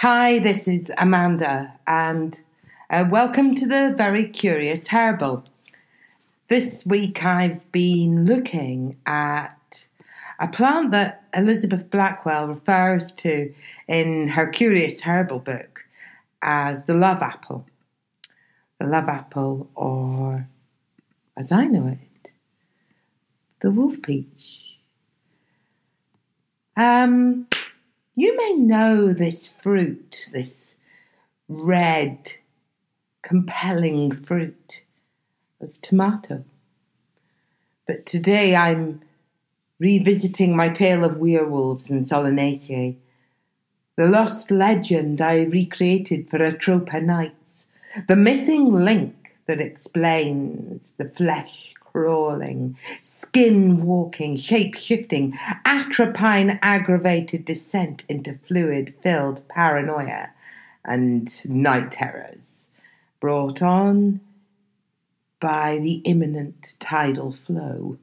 Hi, this is Amanda, and uh, welcome to the Very Curious Herbal. This week I've been looking at a plant that Elizabeth Blackwell refers to in her Curious Herbal book as the love apple. The love apple, or as I know it, the wolf peach. Um, you may know this fruit, this red, compelling fruit, as tomato. But today I'm revisiting my tale of werewolves and Solanaceae, the lost legend I recreated for Atropa Nights, the missing link that explains the flesh crawling, skin walking, shape shifting, atropine aggravated descent into fluid filled paranoia and night terrors brought on by the imminent tidal flow.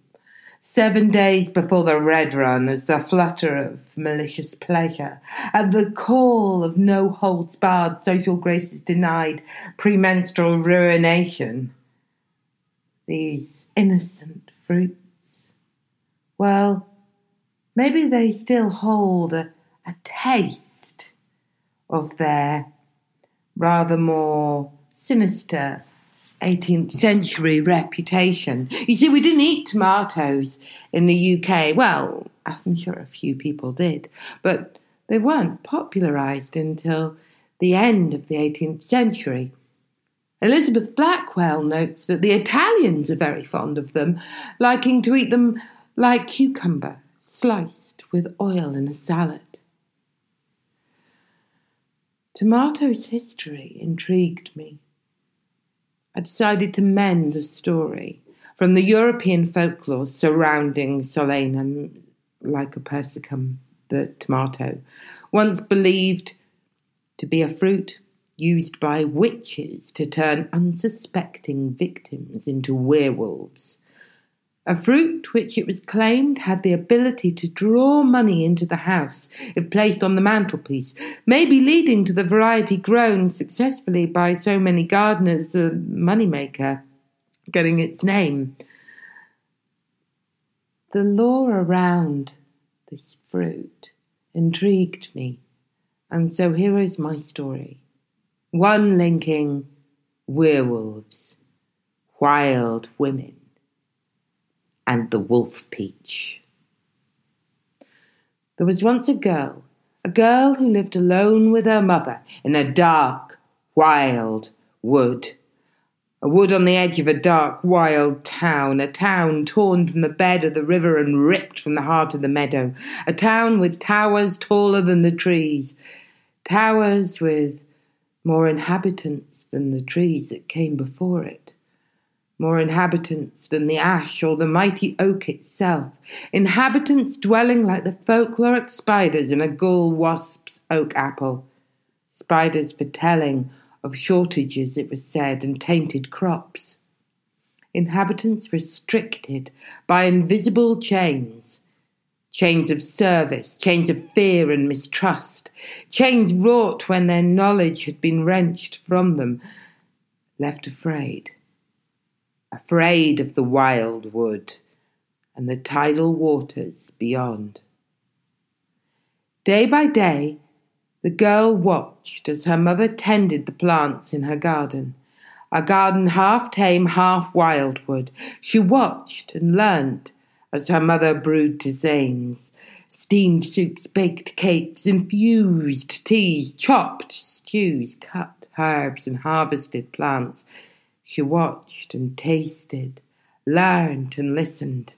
Seven days before the red run, as the flutter of malicious pleasure, at the call of no holds barred, social graces denied, premenstrual ruination, these innocent fruits? Well, maybe they still hold a, a taste of their rather more sinister 18th century reputation. You see, we didn't eat tomatoes in the UK. Well, I'm sure a few people did, but they weren't popularised until the end of the 18th century. Elizabeth Blackwell notes that the Italians are very fond of them, liking to eat them like cucumber, sliced with oil in a salad. Tomato's history intrigued me. I decided to mend a story from the European folklore surrounding Solanum lycopersicum, the tomato, once believed to be a fruit used by witches to turn unsuspecting victims into werewolves. A fruit which it was claimed had the ability to draw money into the house if placed on the mantelpiece, maybe leading to the variety grown successfully by so many gardeners, the moneymaker, getting its name. The lore around this fruit intrigued me, and so here is my story one linking werewolves, wild women, and the wolf peach. There was once a girl, a girl who lived alone with her mother in a dark, wild wood. A wood on the edge of a dark, wild town, a town torn from the bed of the river and ripped from the heart of the meadow, a town with towers taller than the trees, towers with more inhabitants than the trees that came before it, more inhabitants than the ash or the mighty oak itself, inhabitants dwelling like the folkloric spiders in a gall wasp's oak apple, spiders foretelling of shortages, it was said, and tainted crops. Inhabitants restricted by invisible chains, chains of service, chains of fear and mistrust, chains wrought when their knowledge had been wrenched from them, left afraid, afraid of the wild wood and the tidal waters beyond. Day by day, the girl watched as her mother tended the plants in her garden, a garden half tame, half wildwood. She watched and learned as her mother brewed tisanes, steamed soups, baked cakes, infused teas, chopped stews, cut herbs, and harvested plants. She watched and tasted, learned and listened.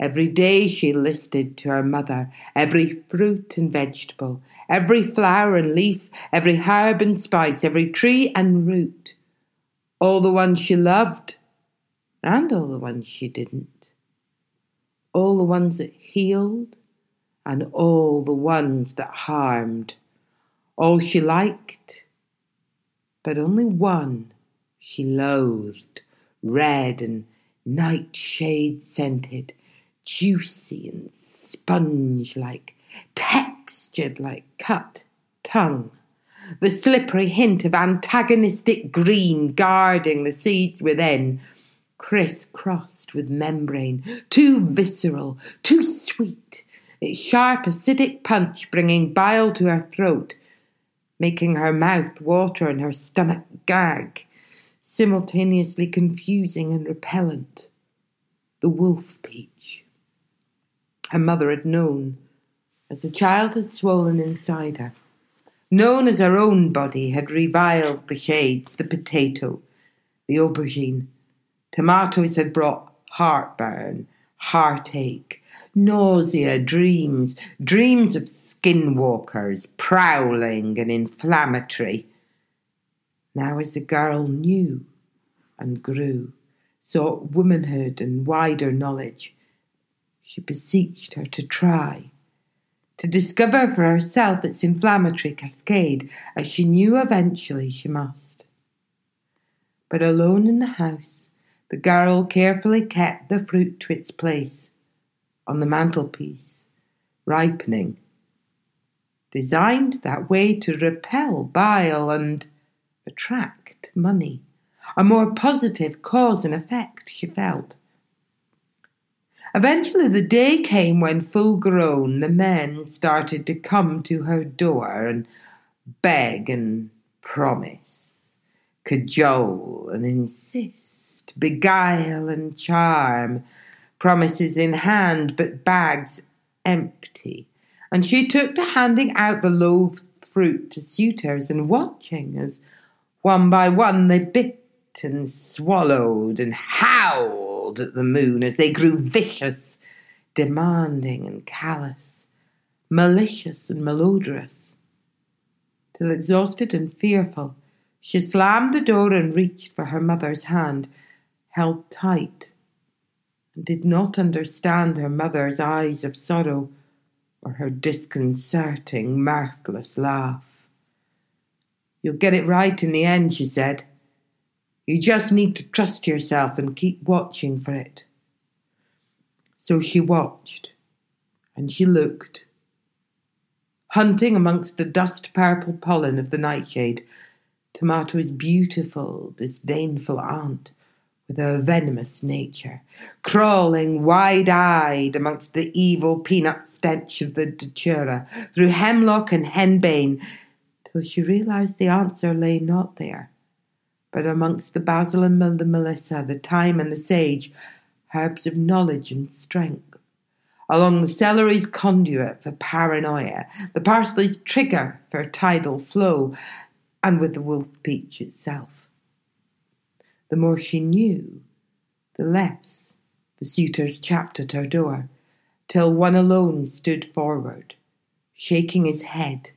Every day she listed to her mother every fruit and vegetable, every flower and leaf, every herb and spice, every tree and root, all the ones she loved and all the ones she didn't all the ones that healed and all the ones that harmed. All she liked, but only one she loathed, red and nightshade scented, juicy and sponge like, textured like cut tongue, the slippery hint of antagonistic green guarding the seeds within, criss-crossed with membrane, too visceral, too sweet, its sharp acidic punch bringing bile to her throat, making her mouth water and her stomach gag, simultaneously confusing and repellent. The wolf peach. Her mother had known, as the child had swollen inside her, known as her own body had reviled the shades, the potato, the aubergine. Tomatoes had brought heartburn, heartache, nausea, dreams, dreams of skinwalkers, prowling and inflammatory. Now, as the girl knew and grew, sought womanhood and wider knowledge, she beseeched her to try, to discover for herself its inflammatory cascade, as she knew eventually she must. But alone in the house, the girl carefully kept the fruit to its place on the mantelpiece, ripening, designed that way to repel bile and attract money, a more positive cause and effect, she felt. Eventually, the day came when, full grown, the men started to come to her door and beg and promise, cajole and insist, beguile and charm promises in hand, but bags empty. And she took to handing out the loathed fruit to suitors and watching as one by one they bit and swallowed and howled at the moon as they grew vicious, demanding and callous, malicious and malodorous. Till exhausted and fearful, she slammed the door and reached for her mother's hand, held tight and did not understand her mother's eyes of sorrow or her disconcerting, mirthless laugh. You'll get it right in the end, she said. You just need to trust yourself and keep watching for it. So she watched, and she looked, hunting amongst the dust purple pollen of the nightshade, Tomato's beautiful, disdainful aunt with her venomous nature, crawling wide eyed amongst the evil peanut stench of the datura, through hemlock and henbane, till she realized the answer lay not there, but amongst the basil and the melissa, the thyme and the sage, herbs of knowledge and strength, along the celery's conduit for paranoia, the parsley's trigger for tidal flow, and with the wolf peach itself. The more she knew, the less the suitors chapped at her door, till one alone stood forward, shaking his head,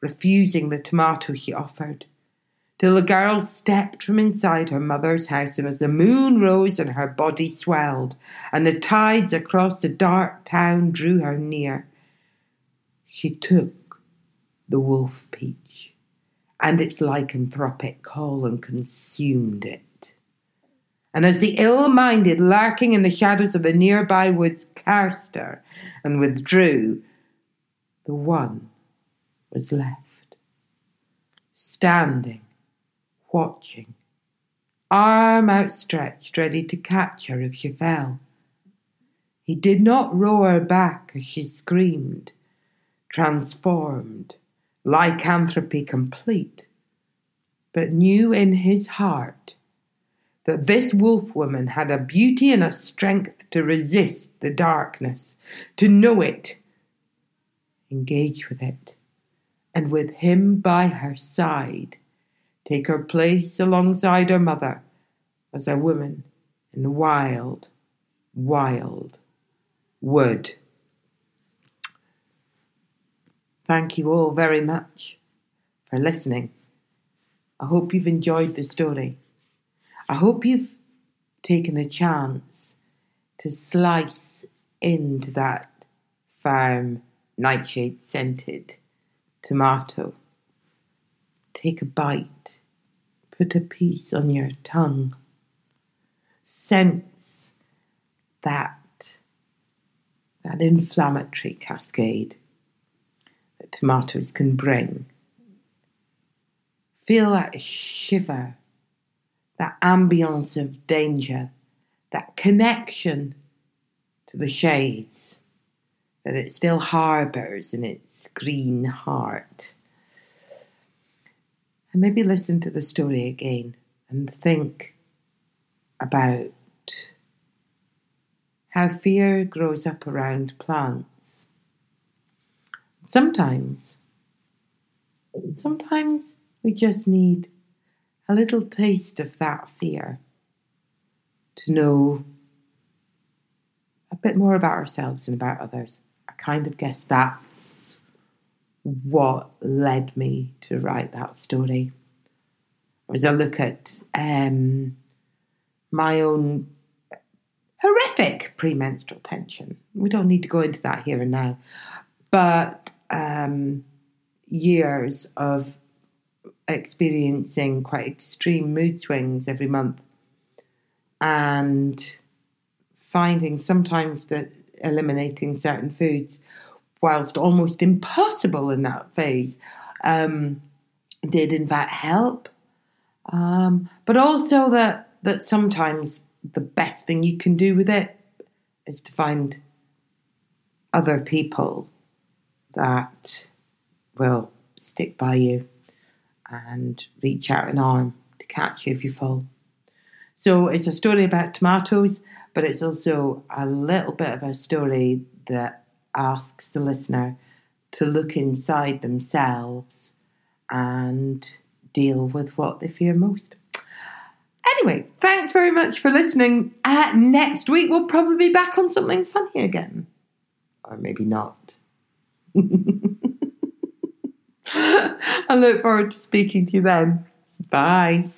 refusing the tomato he offered, till the girl stepped from inside her mother's house, and as the moon rose and her body swelled, and the tides across the dark town drew her near, she took the wolf peach and its lycanthropic call and consumed it and as the ill minded lurking in the shadows of the nearby woods cursed her and withdrew, the one was left, standing, watching, arm outstretched, ready to catch her if she fell. He did not roar back as she screamed, transformed, lycanthropy complete, but knew in his heart that this wolf woman had a beauty and a strength to resist the darkness, to know it, engage with it, and with him by her side, take her place alongside her mother as a woman in wild, wild wood. Thank you all very much for listening. I hope you've enjoyed the story. I hope you've taken the chance to slice into that firm nightshade scented tomato. Take a bite, put a piece on your tongue. Sense that that inflammatory cascade, that tomatoes can bring. Feel that shiver, that ambience of danger, that connection to the shades that it still harbours in its green heart. And maybe listen to the story again and think about how fear grows up around plants. Sometimes, sometimes we just need a little taste of that fear to know a bit more about ourselves and about others. I kind of guess that's what led me to write that story. As I look at um, my own horrific premenstrual tension, we don't need to go into that here and now, but um, years of experiencing quite extreme mood swings every month and finding sometimes that eliminating certain foods, whilst almost impossible in that phase, um, did in fact help. Um, but also that that sometimes the best thing you can do with it is to find other people that will stick by you and reach out an arm to catch you if you fall. So it's a story about tomatoes, but it's also a little bit of a story that asks the listener to look inside themselves and deal with what they fear most. Anyway, thanks very much for listening. Uh, next week, we'll probably be back on something funny again. Or maybe not. I look forward to speaking to you then. Bye.